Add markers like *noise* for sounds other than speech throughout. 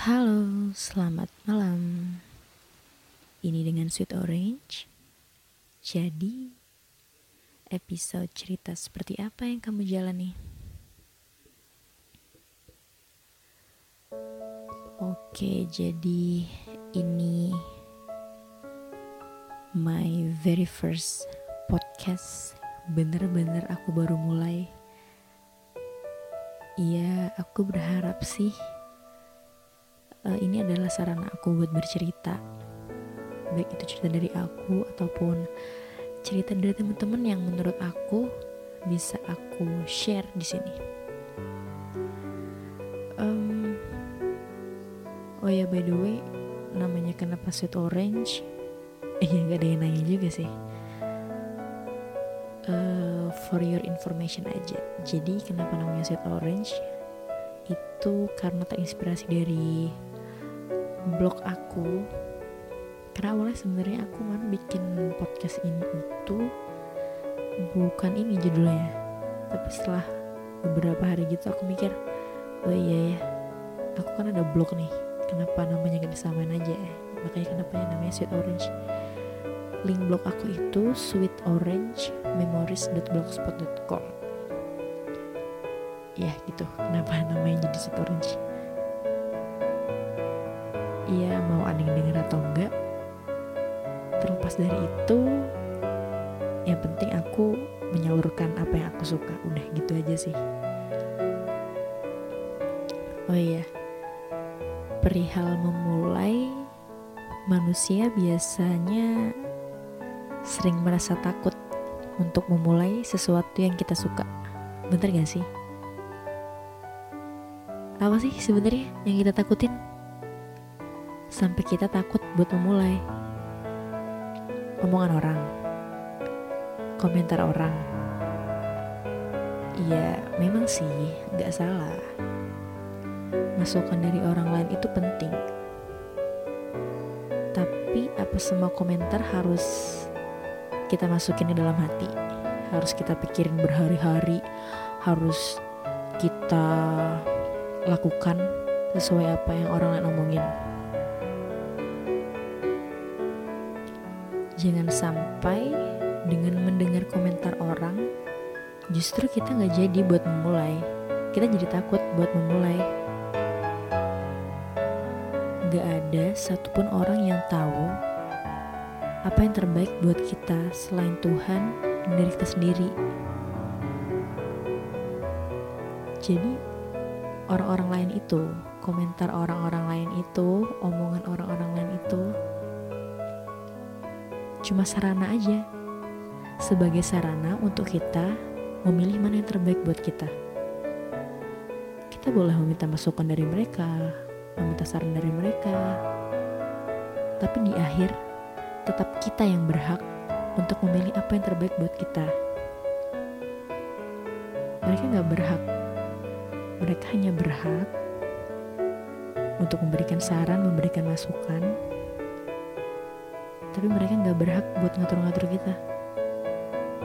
Halo, selamat malam. Ini dengan Sweet Orange. Jadi, episode cerita seperti apa yang kamu jalani? Oke, jadi ini my very first podcast. Bener-bener aku baru mulai. Iya, aku berharap sih uh, ini adalah sarana aku buat bercerita baik itu cerita dari aku ataupun cerita dari teman-teman yang menurut aku bisa aku share di sini. Um, oh ya by the way, namanya kenapa sweet orange? *laughs* Iya eh, gak ada yang nanya juga sih. Uh, for your information aja. Jadi kenapa namanya sweet orange? Itu karena terinspirasi dari blog aku. Karena awalnya sebenarnya aku mau bikin podcast ini itu bukan ini judulnya tapi setelah beberapa hari gitu aku mikir oh iya ya aku kan ada blog nih. Kenapa namanya gak disamain aja ya? Makanya kenapa ya namanya sweet orange. Link blog aku itu sweet orange memories.blogspot.com ya gitu. Kenapa namanya jadi sweet orange Iya mau yang denger atau enggak. Terlepas dari itu yang penting aku menyalurkan apa yang aku suka. Udah gitu aja sih. Oh iya perihal memulai manusia biasanya sering merasa takut untuk memulai sesuatu yang kita suka. Bener gak sih? Apa sih sebenarnya yang kita takutin sampai kita takut buat memulai. Omongan orang, komentar orang. Iya, memang sih, gak salah. Masukan dari orang lain itu penting. Tapi apa semua komentar harus kita masukin di dalam hati? Harus kita pikirin berhari-hari, harus kita lakukan sesuai apa yang orang lain omongin. Jangan sampai dengan mendengar komentar orang, justru kita nggak jadi buat memulai. Kita jadi takut buat memulai. Gak ada satupun orang yang tahu apa yang terbaik buat kita selain Tuhan dan dari kita sendiri. Jadi orang-orang lain itu, komentar orang-orang lain itu, omongan orang-orang lain itu cuma sarana aja. Sebagai sarana untuk kita memilih mana yang terbaik buat kita. Kita boleh meminta masukan dari mereka meminta saran dari mereka. Tapi di akhir tetap kita yang berhak untuk memilih apa yang terbaik buat kita. Mereka nggak berhak. Mereka hanya berhak untuk memberikan saran memberikan masukan tapi mereka nggak berhak buat ngatur-ngatur kita.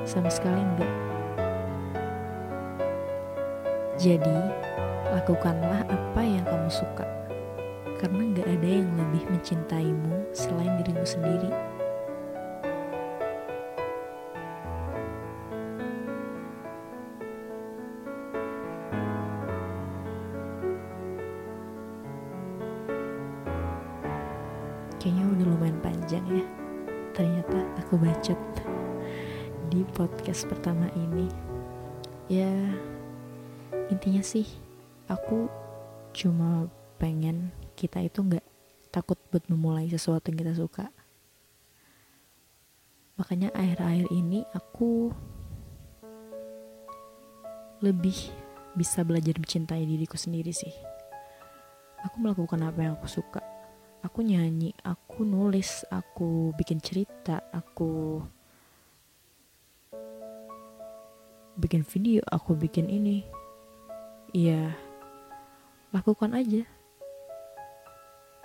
Sama sekali enggak jadi lakukanlah apa yang kamu suka. Karena nggak ada yang lebih mencintaimu selain dirimu sendiri kayaknya udah lumayan panjang ya. Ternyata aku bacot di podcast pertama ini. Ya intinya sih aku cuma pengen kita itu nggak takut buat memulai sesuatu yang kita suka. Makanya akhir-akhir ini aku lebih bisa belajar mencintai diriku sendiri sih. Aku melakukan apa yang aku suka aku nyanyi aku nulis aku bikin cerita aku bikin video aku bikin ini. Iya lakukan aja.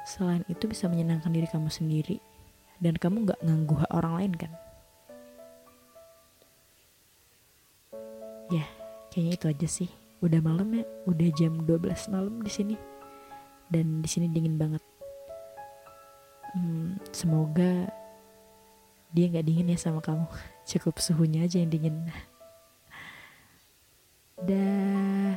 Selain itu bisa menyenangkan diri kamu sendiri dan kamu gak nganggu orang lain kan? Ya kayaknya itu aja sih. Udah malam ya udah jam 12 malam di sini. Dan di sini dingin banget hmm, semoga dia nggak dingin ya sama kamu. *laughs* Cukup suhunya aja yang dingin. Dan